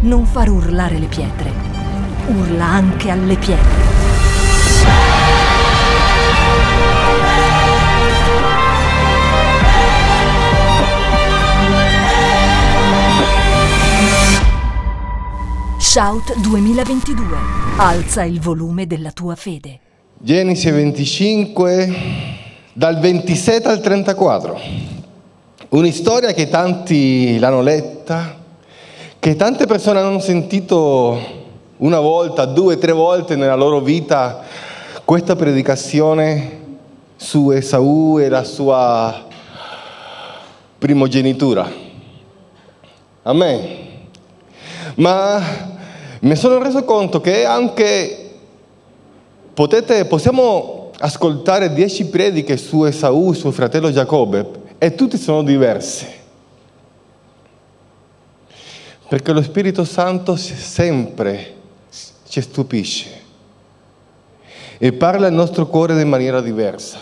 non far urlare le pietre, urla anche alle pietre. Shout 2022. Alza il volume della tua fede. Genesi 25, dal 27 al 34. Una storia che tanti l'hanno letta, che tante persone hanno sentito una volta, due, tre volte nella loro vita questa predicazione su Esaù e la sua primogenitura. Amen. Ma mi sono reso conto che anche potete, possiamo ascoltare dieci prediche su Esaù, suo fratello Giacobbe, e tutte sono diverse. Perché lo Spirito Santo sempre ci stupisce e parla al nostro cuore in maniera diversa.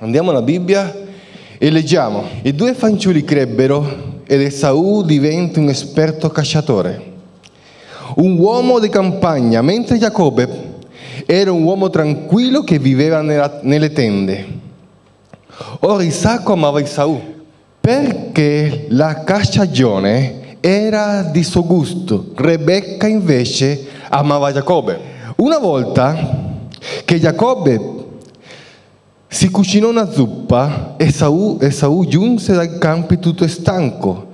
Andiamo alla Bibbia e leggiamo. I due fanciulli crebbero ed Esaù diventa un esperto cacciatore un uomo di campagna, mentre Giacobbe era un uomo tranquillo che viveva nella, nelle tende. Ora Isacco amava Isaù perché la cacciagione era di suo gusto, Rebecca invece amava Giacobbe. Una volta che Giacobbe si cucinò una zuppa, Esaù, Esaù giunse dai campi tutto stanco.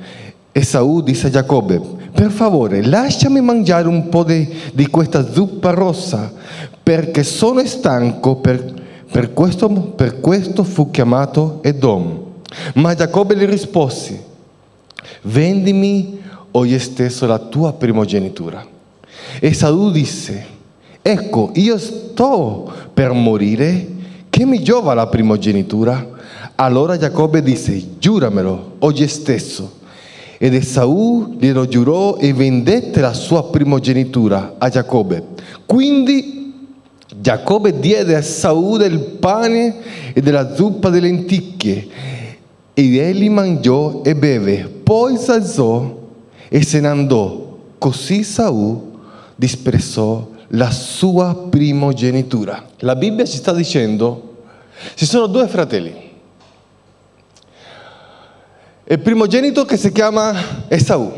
Esaù disse a Giacobbe, per favore lasciami mangiare un po' di, di questa zuppa rossa perché sono stanco, per, per, questo, per questo fu chiamato Edom. Ma Giacobbe gli rispose, vendimi oggi stesso la tua primogenitura. E Saul disse, ecco, io sto per morire, che mi giova la primogenitura? Allora Giacobbe disse, giuramelo oggi stesso ed Esaù glielo giurò e vendette la sua primogenitura a Giacobbe. Quindi Giacobbe diede a Esaù del pane e della zuppa di lenticchie ed egli mangiò e beve, poi si alzò e se ne andò. Così Esaù disprezzò la sua primogenitura. La Bibbia ci sta dicendo, ci sono due fratelli il primogenito che si chiama Esaù,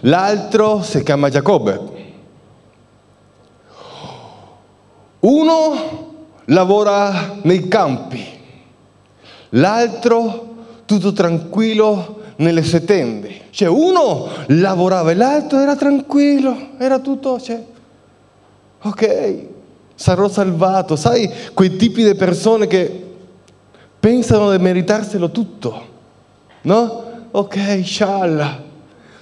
l'altro si chiama Giacobbe. Uno lavora nei campi, l'altro tutto tranquillo nelle sue tende. Cioè uno lavorava e l'altro era tranquillo, era tutto, cioè, ok, sarò salvato. Sai, quei tipi di persone che pensano di meritarselo tutto no? Ok, scialla.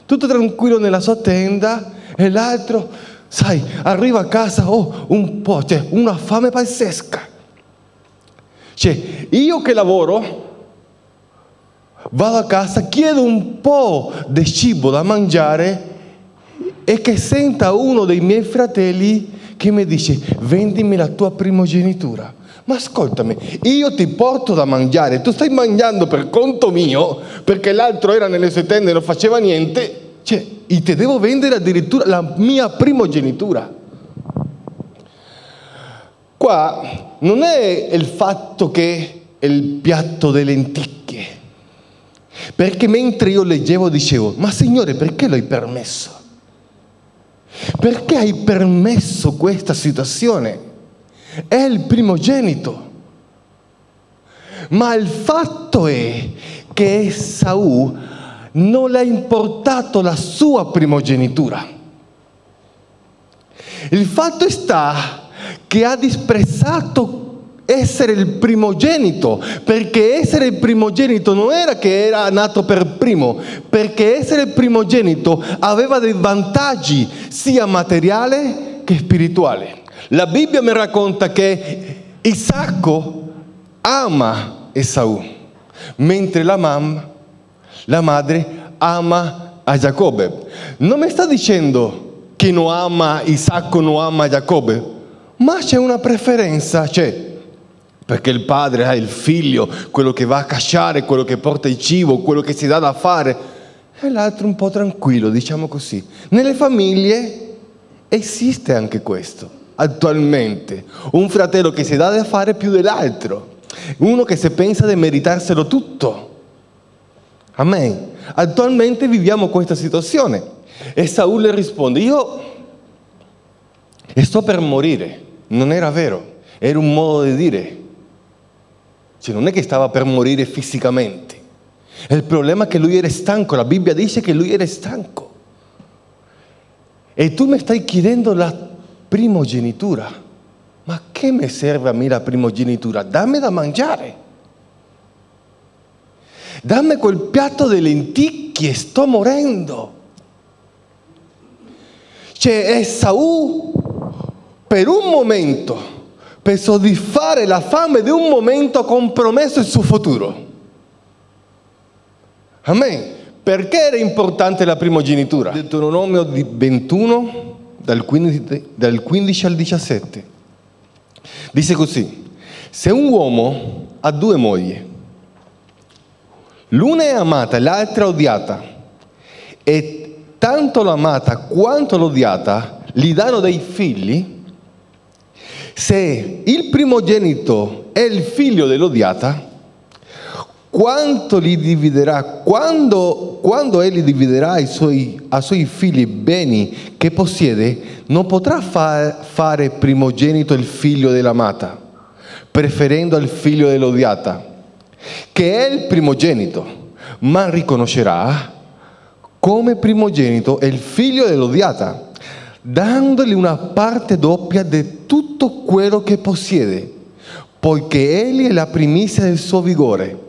Tutto tranquillo nella sua tenda e l'altro, sai, arriva a casa, oh, un po', cioè una fame pazzesca. Cioè, io che lavoro, vado a casa, chiedo un po' di cibo da mangiare e che senta uno dei miei fratelli che mi dice vendimi la tua primogenitura. Ma ascoltami, io ti porto da mangiare, tu stai mangiando per conto mio, perché l'altro era nelle sue tende e non faceva niente, cioè, e ti devo vendere addirittura la mia primogenitura. Qua non è il fatto che il piatto delle lenticchie, perché mentre io leggevo dicevo, ma Signore perché l'hai permesso? Perché hai permesso questa situazione? è il primogenito. Ma il fatto è che Esaù non le ha importato la sua primogenitura. Il fatto sta che ha disprezzato essere il primogenito, perché essere il primogenito non era che era nato per primo, perché essere il primogenito aveva dei vantaggi sia materiali che spirituali. La Bibbia mi racconta che Isacco ama Esaù, mentre la mamma, la madre, ama a Giacobbe. Non mi sta dicendo che non ama Isacco, non ama Giacobbe, ma c'è una preferenza, c'è. Perché il padre ha il figlio, quello che va a cacciare, quello che porta il cibo, quello che si dà da fare. e l'altro un po' tranquillo, diciamo così. Nelle famiglie esiste anche questo, attualmente. Un fratello che si dà da fare più dell'altro, uno che si pensa di meritarselo tutto. Amen. Attualmente viviamo questa situazione. E Saul le risponde, io sto per morire. Non era vero, era un modo di dire. Cioè non è che stava per morire fisicamente. Il problema è che lui era stanco, la Bibbia dice che lui era stanco. E tu mi stai chiedendo la primogenitura. Ma che mi serve a me la primogenitura? Dammi da mangiare. Dammi quel piatto di lenticchie, sto morendo. Cioè Esaù per un momento, per soddisfare la fame di un momento, compromesso il suo futuro. Amen. Perché era importante la primogenitura? Deuteronomio 21, dal 15, dal 15 al 17. Dice così, se un uomo ha due mogli, l'una è amata e l'altra odiata, e tanto l'amata quanto l'odiata gli danno dei figli, se il primogenito è il figlio dell'odiata, quanto li dividerà, quando, quando egli dividerà ai suoi, ai suoi figli beni che possiede, non potrà fa, fare primogenito il figlio dell'amata, preferendo al figlio dell'odiata, che è il primogenito, ma riconoscerà come primogenito il figlio dell'odiata, dandogli una parte doppia di tutto quello che possiede, poiché egli è la primizia del suo vigore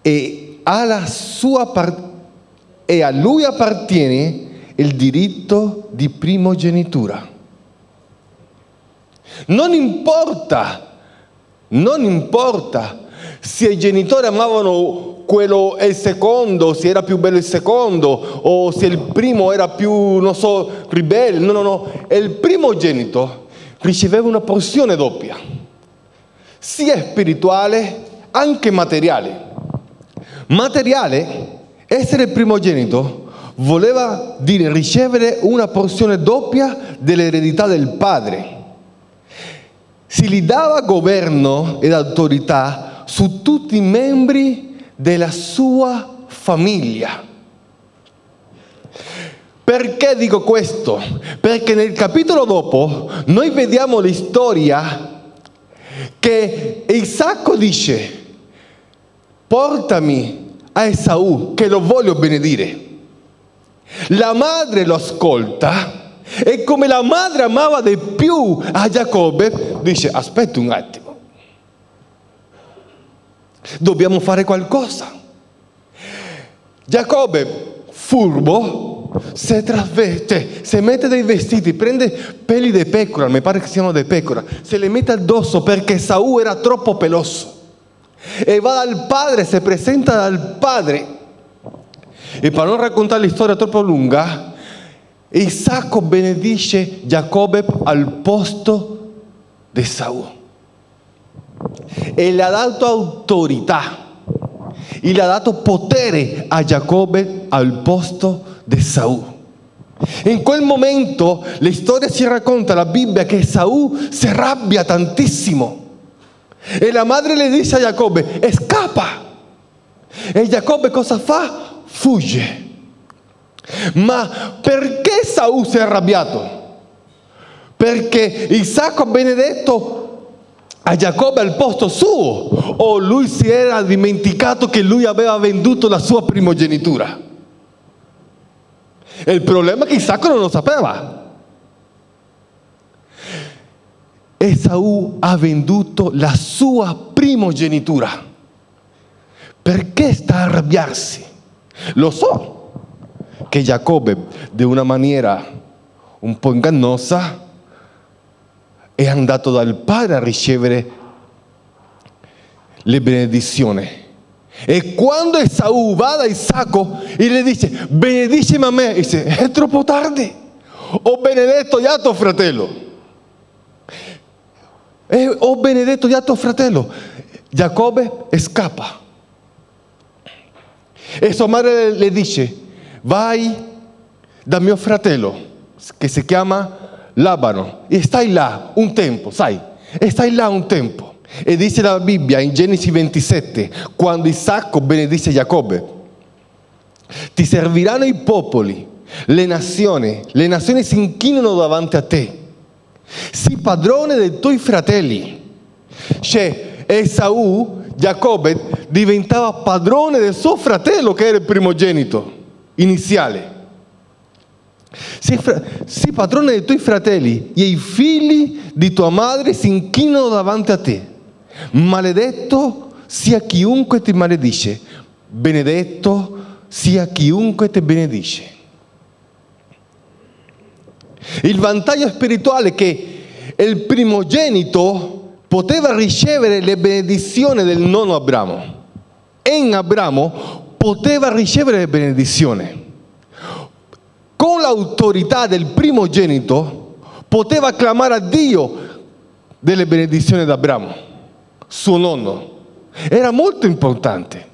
e, part- e a lui appartiene il diritto di primogenitura. Non importa, non importa se i genitori amavano quello il secondo, se era più bello il secondo, o se il primo era più, non so, ribelle. No, no, no. Il primogenito riceveva una porzione doppia, sia spirituale anche materiale. Materiale, essere primogenito voleva dire ricevere una porzione doppia dell'eredità del padre. Si gli dava governo ed autorità su tutti i membri della sua famiglia. Perché dico questo? Perché nel capitolo dopo noi vediamo la storia che Isacco dice, portami a Esaù che lo voglio benedire. La madre lo ascolta e come la madre amava di più a Giacobbe, dice aspetta un attimo, dobbiamo fare qualcosa. Giacobbe, furbo, si traveste, si mette dei vestiti, prende peli di pecora, mi pare che siano di pecora, se le mette addosso perché Saù era troppo peloso e va dal padre, si presenta dal padre. E per non raccontare la storia troppo lunga, Isacco benedice Giacobbe al posto di Saul. E ha dato autorità e ha dato potere a Giacobbe al posto di Saul. In quel momento la storia ci racconta, la Bibbia, che Saul si arrabbia tantissimo e la madre le dice a Giacobbe, scappa. E Giacobbe cosa fa? Fugge. Ma perché Saul si è arrabbiato? Perché Isacco benedetto a Giacobbe al posto suo o lui si era dimenticato che lui aveva venduto la sua primogenitura. Il problema è che Isacco non lo sapeva. Esaù ha venduto la sua primogenitura. Perché sta a arrabbiarsi? Lo so che Giacobbe, di una maniera un po' ingannosa, è andato dal padre a ricevere le benedizioni. E quando Esaù va da Isacco e le dice, benedicimi a me, dice, è troppo tardi, ho benedetto già tuo fratello. E ho oh, benedetto già tuo fratello. Giacobbe scappa. E sua madre le dice, vai da mio fratello, che si chiama Labano, e stai là un tempo, sai, e stai là un tempo. E dice la Bibbia in Genesi 27, quando Isacco benedice Giacobbe, ti serviranno i popoli, le nazioni, le nazioni si inchinano davanti a te. Sii padrone dei tuoi fratelli. Cioè, Esaù, Giacobbe, diventava padrone del suo fratello che era il primogenito iniziale. Sii, fra- sii padrone dei tuoi fratelli e i figli di tua madre si inchinano davanti a te. Maledetto sia chiunque ti maledice, benedetto sia chiunque ti benedice. Il vantaggio spirituale è che il primogenito poteva ricevere le benedizioni del nonno Abramo in Abramo poteva ricevere le benedizioni. Con l'autorità del primogenito poteva clamare a Dio delle benedizioni di Abramo, suo nonno. Era molto importante.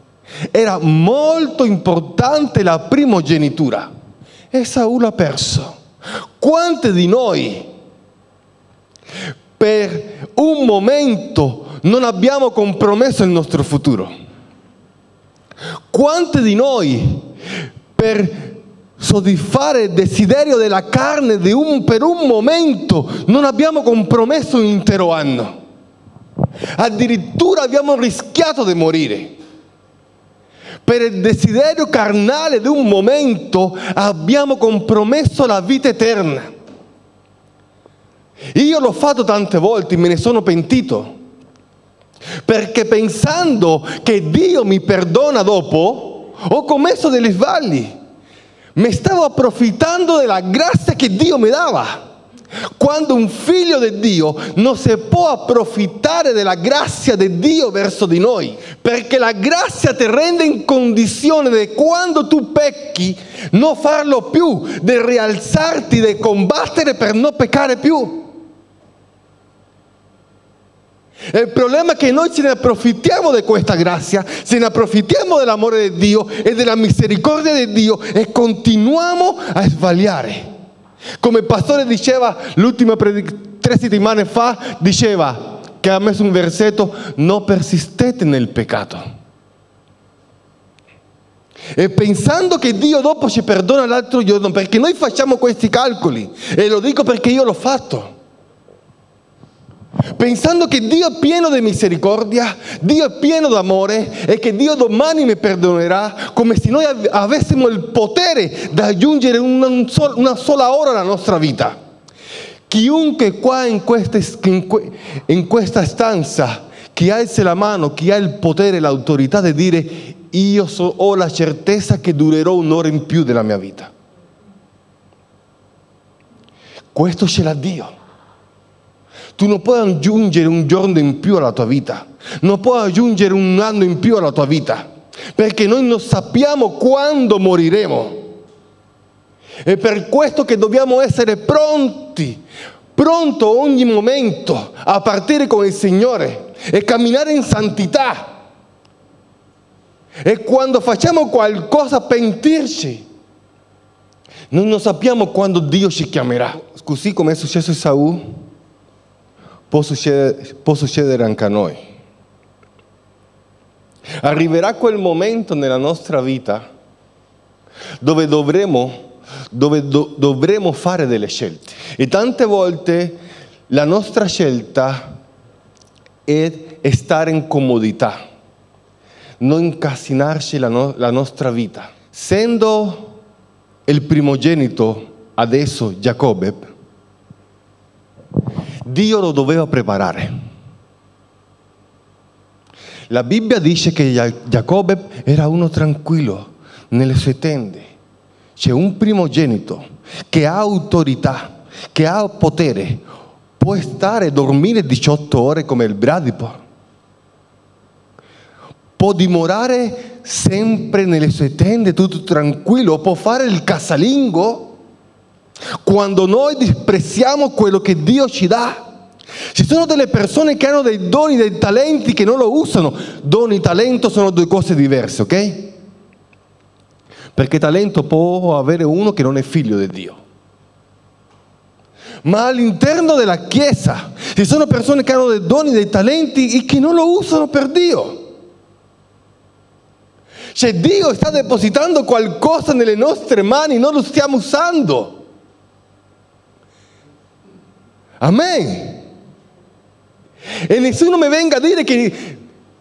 Era molto importante la primogenitura. E Saul ha perso. Quanti di noi per un momento non abbiamo compromesso il nostro futuro? Quanti di noi per soddisfare il desiderio della carne di un, per un momento non abbiamo compromesso un intero anno? Addirittura abbiamo rischiato di morire. Per il desiderio carnale di un momento abbiamo compromesso la vita eterna. Io l'ho fatto tante volte, me ne sono pentito. Perché pensando che Dio mi perdona dopo, ho commesso degli sbagli. Mi stavo approfittando della grazia che Dio mi dava. Quando un figlio di Dio non si può approfittare della grazia di Dio verso di noi, perché la grazia ti rende in condizione di quando tu pecchi non farlo più, di rialzarti, di combattere per non peccare più. Il problema è che noi ce ne approfittiamo di questa grazia, ce ne approfittiamo dell'amore di Dio e della misericordia di Dio e continuiamo a sbagliare. Come il pastore diceva l'ultima predic- tre settimane fa, diceva che ha messo un versetto, non persistete nel peccato. E pensando che Dio dopo ci perdona l'altro giorno, perché noi facciamo questi calcoli, e lo dico perché io l'ho fatto. Pensando che Dio è pieno di misericordia, Dio è pieno d'amore e che Dio domani mi perdonerà, come se noi av- avessimo il potere di aggiungere una, un sol- una sola ora alla nostra vita. Chiunque qua in, queste, in, que- in questa stanza, chi alza la mano, chi ha il potere e l'autorità di dire io so- ho la certezza che durerò un'ora in più della mia vita. Questo ce l'ha Dio. Tu non puoi aggiungere un giorno in più alla tua vita, non puoi aggiungere un anno in più alla tua vita, perché noi non sappiamo quando moriremo. È per questo che dobbiamo essere pronti, pronto ogni momento a partire con il Signore e camminare in santità. E quando facciamo qualcosa pentirci, noi non sappiamo quando Dio ci chiamerà. Così come è successo a Saul, può succedere, può succedere anche a noi. Arriverà quel momento nella nostra vita dove dovremo, dove do, dovremo fare delle scelte. E tante volte la nostra scelta è, stare in comodità, non incasinarci la, no, la nostra vita. Essendo il primogenito adesso Giacobbe, Dio lo doveva preparare. La Bibbia dice che Giacobbe era uno tranquillo nelle sue tende. C'è un primogenito che ha autorità, che ha potere, può stare e dormire 18 ore come il bradipo. Può dimorare sempre nelle sue tende tutto tranquillo, può fare il casalingo quando noi disprezziamo quello che Dio ci dà. Ci sono delle persone che hanno dei doni, dei talenti che non lo usano. Doni e talento sono due cose diverse, ok? perché talento può avere uno che non è figlio di Dio. Ma all'interno della Chiesa ci sono persone che hanno dei doni, dei talenti e che non lo usano per Dio. Cioè Dio sta depositando qualcosa nelle nostre mani, non lo stiamo usando. Amen. E nessuno mi venga a dire che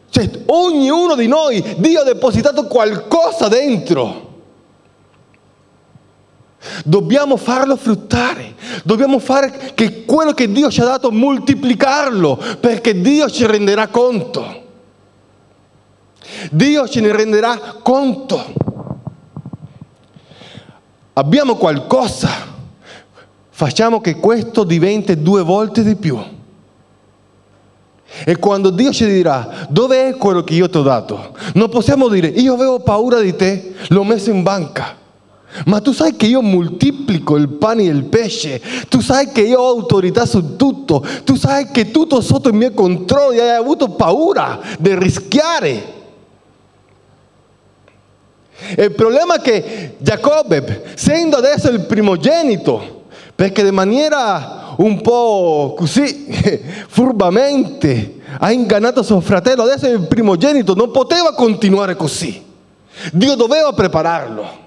cioè, ognuno di noi Dio ha depositato qualcosa dentro. Dobbiamo farlo fruttare, dobbiamo fare che quello che Dio ci ha dato moltiplicarlo, perché Dio ci renderà conto. Dio ce ne renderà conto. Abbiamo qualcosa, facciamo che questo diventi due volte di più. E quando Dio ci dirà, dove è quello che io ti ho dato? Non possiamo dire, io avevo paura di te, l'ho messo in banca. Ma tu sai che io moltiplico il pane e il pesce, tu sai che io ho autorità su tutto, tu sai che tutto sotto il mio controllo e hai avuto paura di rischiare. Il problema è che Giacobbe, essendo adesso il primogenito, perché in maniera un po' così furbamente ha ingannato suo fratello, adesso è il primogenito, non poteva continuare così. Dio doveva prepararlo.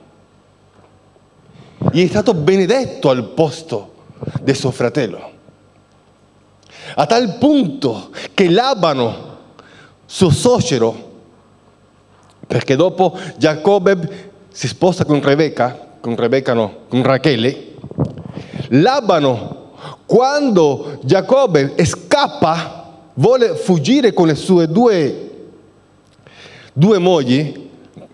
E è stato benedetto al posto di suo fratello. A tal punto che Labano, suo suocero, perché dopo Giacobbe si sposta con Rebecca, con Rebecca no, con Rachele, Labano, quando Giacobbe scappa, vuole fuggire con le sue due, due mogli,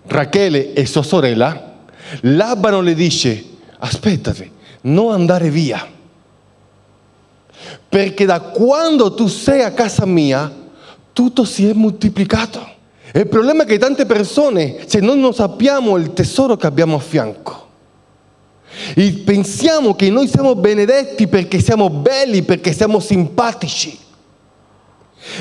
Rachele e sua sorella, Labano le dice, aspettate, non andare via, perché da quando tu sei a casa mia, tutto si è moltiplicato. Il problema è che tante persone, se noi non sappiamo il tesoro che abbiamo a fianco, pensiamo che noi siamo benedetti perché siamo belli, perché siamo simpatici.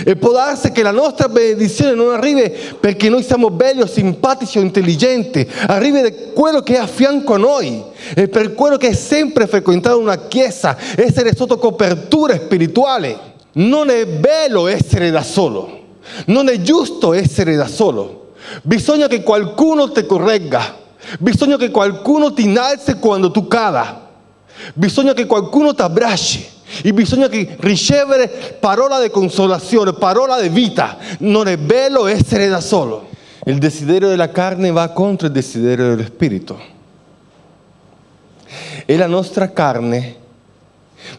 E può darsi che la nostra benedizione non arrivi perché noi siamo belli o simpatici o intelligenti, arrivi da quello che è a fianco a noi e per quello che è sempre frequentato una chiesa, essere sotto copertura spirituale. Non è bello essere da solo, non è giusto essere da solo. Bisogna che qualcuno ti corregga, bisogna che qualcuno ti innalzi quando tu cada, bisogna che qualcuno ti abbracci. E bisogna che ricevere parola di consolazione, parola di vita. Non è bello essere da solo. Il desiderio della carne va contro il desiderio dello spirito. E la nostra carne,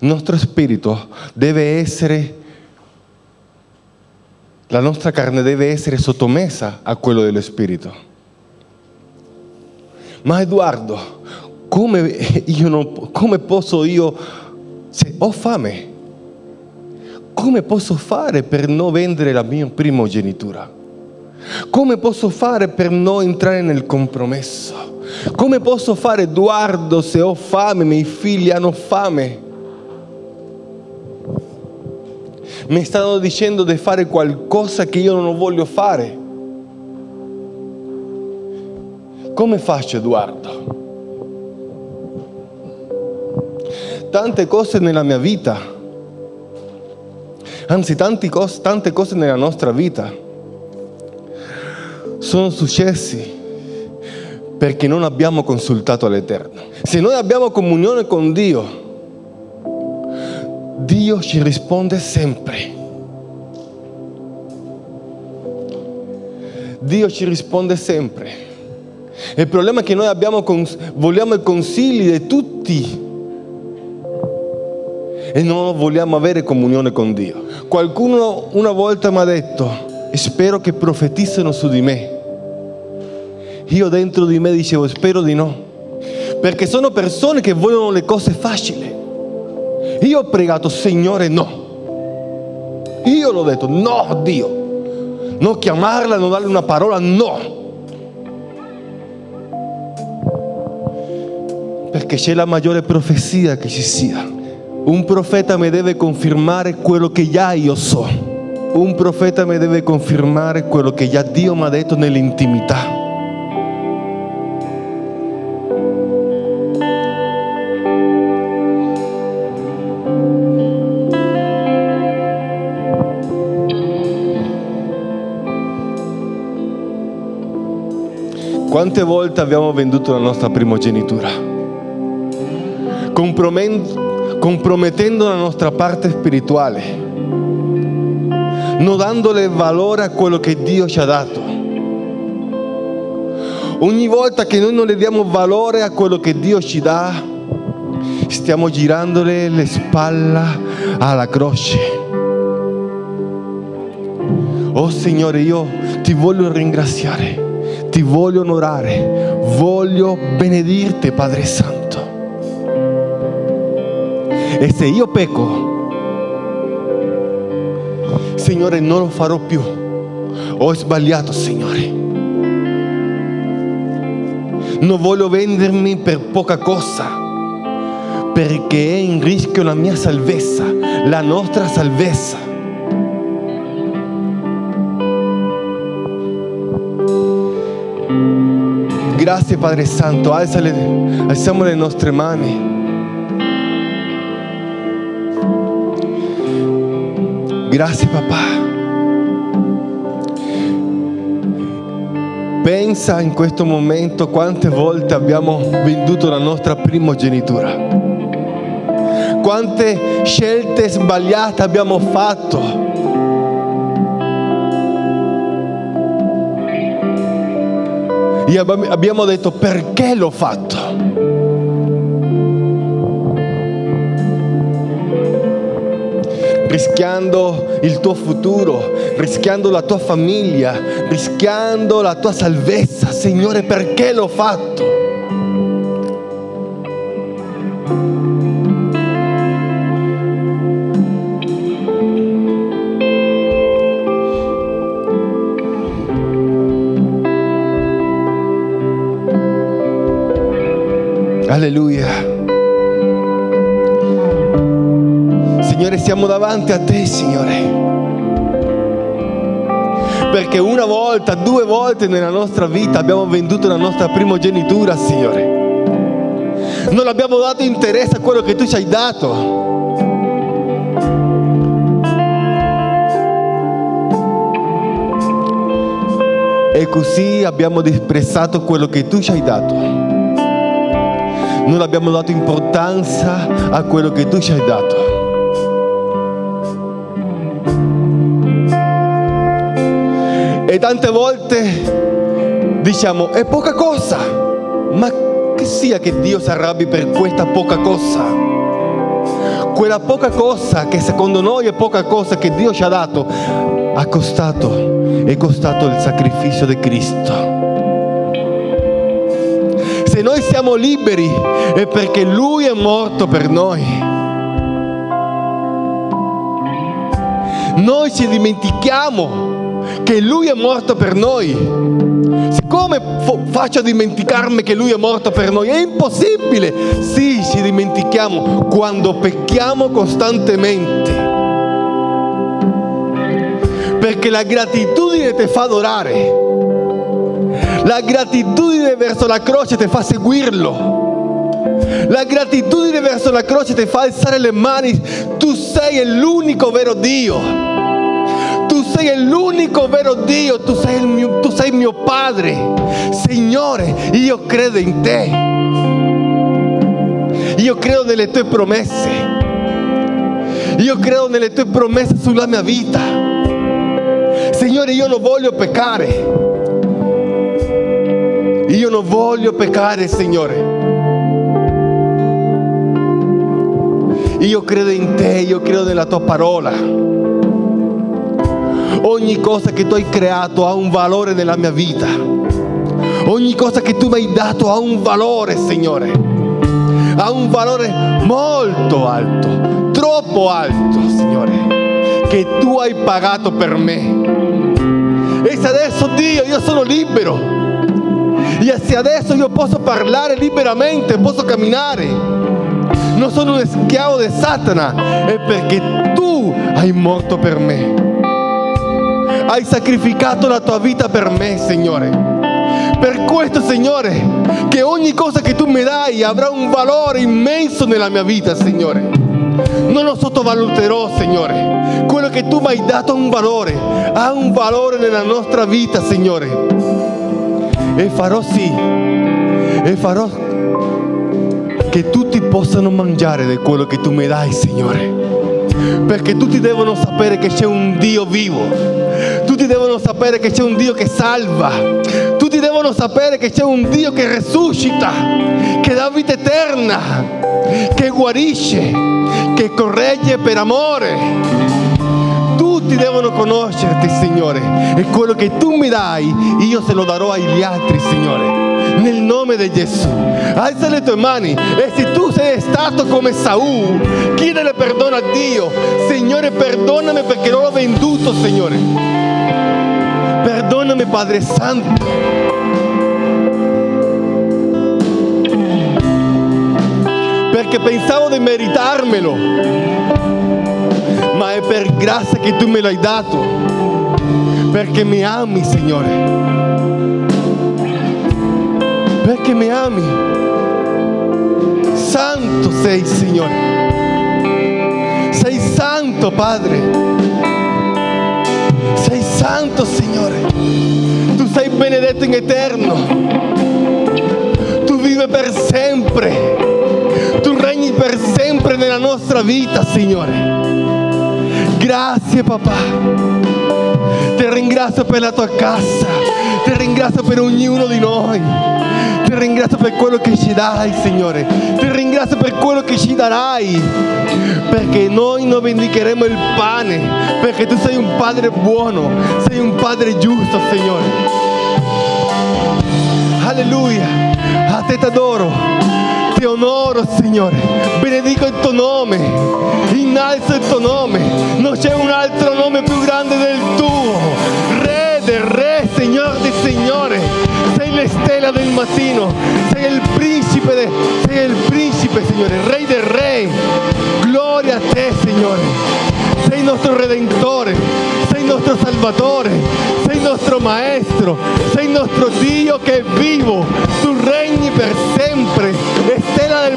il nostro spirito deve essere, la nostra carne deve essere sottomessa a quello dello spirito. Ma Edoardo, come, non, come posso io se ho fame, come posso fare per non vendere la mia primogenitura? Come posso fare per non entrare nel compromesso? Come posso fare, Edoardo, se ho fame, i miei figli hanno fame? Mi stanno dicendo di fare qualcosa che io non voglio fare. Come faccio, Edoardo? tante cose nella mia vita, anzi cose, tante cose nella nostra vita sono successi perché non abbiamo consultato l'Eterno. Se noi abbiamo comunione con Dio, Dio ci risponde sempre. Dio ci risponde sempre. Il problema è che noi abbiamo, vogliamo i consigli di tutti e non vogliamo avere comunione con Dio. Qualcuno una volta mi ha detto, spero che profetizzino su di me. Io dentro di me dicevo, spero di no, perché sono persone che vogliono le cose facili. Io ho pregato, Signore, no. Io l'ho detto, no, Dio. Non chiamarla, non darle una parola, no. perché c'è la maggiore profezia che ci. Un profeta mi deve confermare quello che già io so. Un profeta mi deve confermare quello che già Dio mi ha detto nell'intimità. Quante volte abbiamo venduto la nostra primogenitura? Compromettendo la nostra parte spirituale, non dandole valore a quello che Dio ci ha dato. Ogni volta che noi non le diamo valore a quello che Dio ci dà, stiamo girandole le spalle alla croce. Oh Signore, io ti voglio ringraziare, ti voglio onorare, voglio benedirti Padre Santo. E se io pecco, Signore, non lo farò più. Ho sbagliato, Signore. Non voglio vendermi per poca cosa, perché è in rischio la mia salvezza, la nostra salvezza. Grazie Padre Santo, alzale, alziamo le nostre mani. Grazie papà. Pensa in questo momento quante volte abbiamo venduto la nostra primogenitura. Quante scelte sbagliate abbiamo fatto. E abbiamo detto perché l'ho fatto. Rischiando il tuo futuro, rischiando la tua famiglia, rischiando la tua salvezza. Signore, perché l'ho fatto? Alleluia. Signore, siamo davanti a te, Signore. Perché una volta, due volte nella nostra vita abbiamo venduto la nostra primogenitura, Signore. Non abbiamo dato interesse a quello che tu ci hai dato. E così abbiamo disprezzato quello che tu ci hai dato. Non abbiamo dato importanza a quello che tu ci hai dato. E tante volte diciamo è poca cosa, ma che sia che Dio si arrabbi per questa poca cosa. Quella poca cosa che secondo noi è poca cosa che Dio ci ha dato, ha costato, è costato il sacrificio di Cristo. Se noi siamo liberi è perché Lui è morto per noi. Noi ci dimentichiamo che Lui è morto per noi. Siccome faccio a dimenticarmi che Lui è morto per noi? È impossibile. Sì, ci dimentichiamo quando pecchiamo costantemente. Perché la gratitudine ti fa adorare. La gratitudine verso la croce ti fa seguirlo. La gratitudine verso la croce ti fa alzare le mani. Tu sei l'unico vero Dio sei l'unico vero Dio, tu sei, il mio, tu sei mio Padre. Signore, io credo in te. Io credo nelle tue promesse. Io credo nelle tue promesse sulla mia vita. Signore, io non voglio peccare. Io non voglio peccare, Signore. Io credo in te, io credo nella tua parola. Ogni cosa che tu hai creato ha un valore nella mia vita. Ogni cosa che tu mi hai dato ha un valore, Signore. Ha un valore molto alto, troppo alto, Signore, che tu hai pagato per me. E se adesso Dio, io sono libero. E se adesso io posso parlare liberamente, posso camminare. Non sono un schiavo di Satana, è perché tu hai morto per me hai sacrificato la tua vita per me, Signore. Per questo, Signore, che ogni cosa che tu mi dai avrà un valore immenso nella mia vita, Signore. Non lo sottovaluterò, Signore. Quello che tu mi hai dato ha un valore, ha un valore nella nostra vita, Signore. e farò sì, e farò che tutti possano mangiare di quello che tu mi dai, Signore. Perché tutti devono sapere che c'è un Dio vivo. Tutti devono sapere che c'è un Dio che salva. Tutti devono sapere che c'è un Dio che resuscita, che dà vita eterna, che guarisce, che corregge per amore tutti devono conoscerti, Signore. E quello che tu mi dai, io se lo darò agli altri, Signore. Nel nome di Gesù. Alza le tue mani e se tu sei stato come Saul, chiedele perdono a Dio. Signore, perdonami perché non l'ho venduto, Signore. Perdonami, Padre Santo. Perché pensavo di meritarmelo ma è per grazia che tu me l'hai dato, perché mi ami, Signore. Perché mi ami. Santo sei, Signore. Sei santo, Padre. Sei santo, Signore. Tu sei benedetto in eterno. Tu vivi per sempre. Tu regni per sempre nella nostra vita, Signore. Grazie papà. Ti ringrazio per la tua casa. Ti ringrazio per ognuno di noi. Ti ringrazio per quello che ci dai, Signore. Ti ringrazio per quello che ci darai. Perché noi non vendicheremo il pane. Perché tu sei un padre buono. Sei un padre giusto, Signore. Alleluia. A te t'adoro ti onoro, Signore. Benedico il tuo nome. Innalzo il tuo nome. Non c'è un altro nome più grande del tuo. Re del Re, Signore del Signore. Sei la stella del mattino. Sei il principe, de, sei il principe, Signore. Re del Re. Gloria a te, Signore. Sei nostro Redentore. Sei nostro Salvatore. Sei nostro Maestro. Sei nostro Dio che è vivo. Tu regni per sempre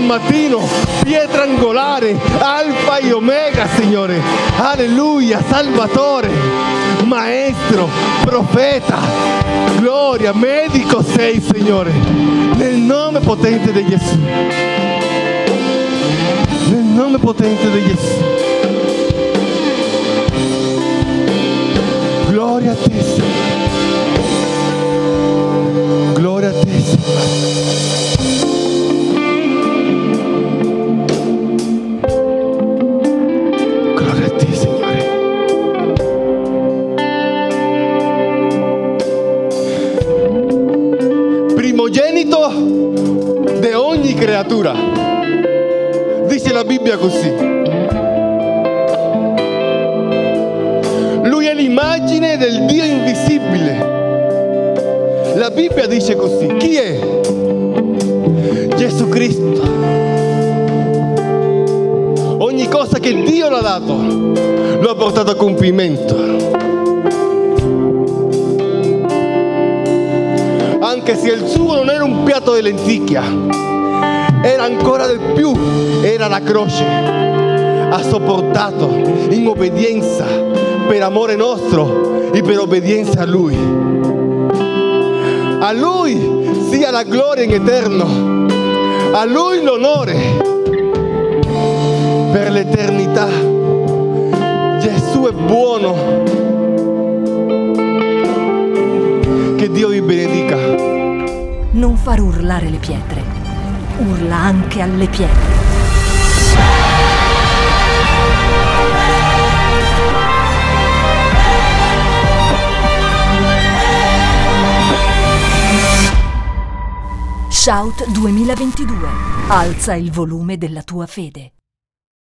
stella del mattino, pietra angolare, alfa e omega, Signore. Alleluia, Salvatore, Maestro, profeta, gloria, medico sei, Signore. Nel nome potente di Gesù. Nel nome potente di Gesù. Gloria a te, Signore. Gloria a te, Signore. Creatura. Dice la Bibbia così. Lui è l'immagine del Dio invisibile. La Bibbia dice così. Chi è? Gesù Cristo. Ogni cosa che Dio l'ha dato lo ha portato a compimento. Anche se il suo non era un piatto di lenticchia, era ancora di più, era la croce. Ha sopportato in obbedienza per amore nostro e per obbedienza a Lui. A Lui sia la gloria in eterno, a Lui l'onore per l'eternità. Gesù è buono. Che Dio vi benedica. Non far urlare le pietre urla anche alle pietre. Shout 2022. Alza il volume della tua fede.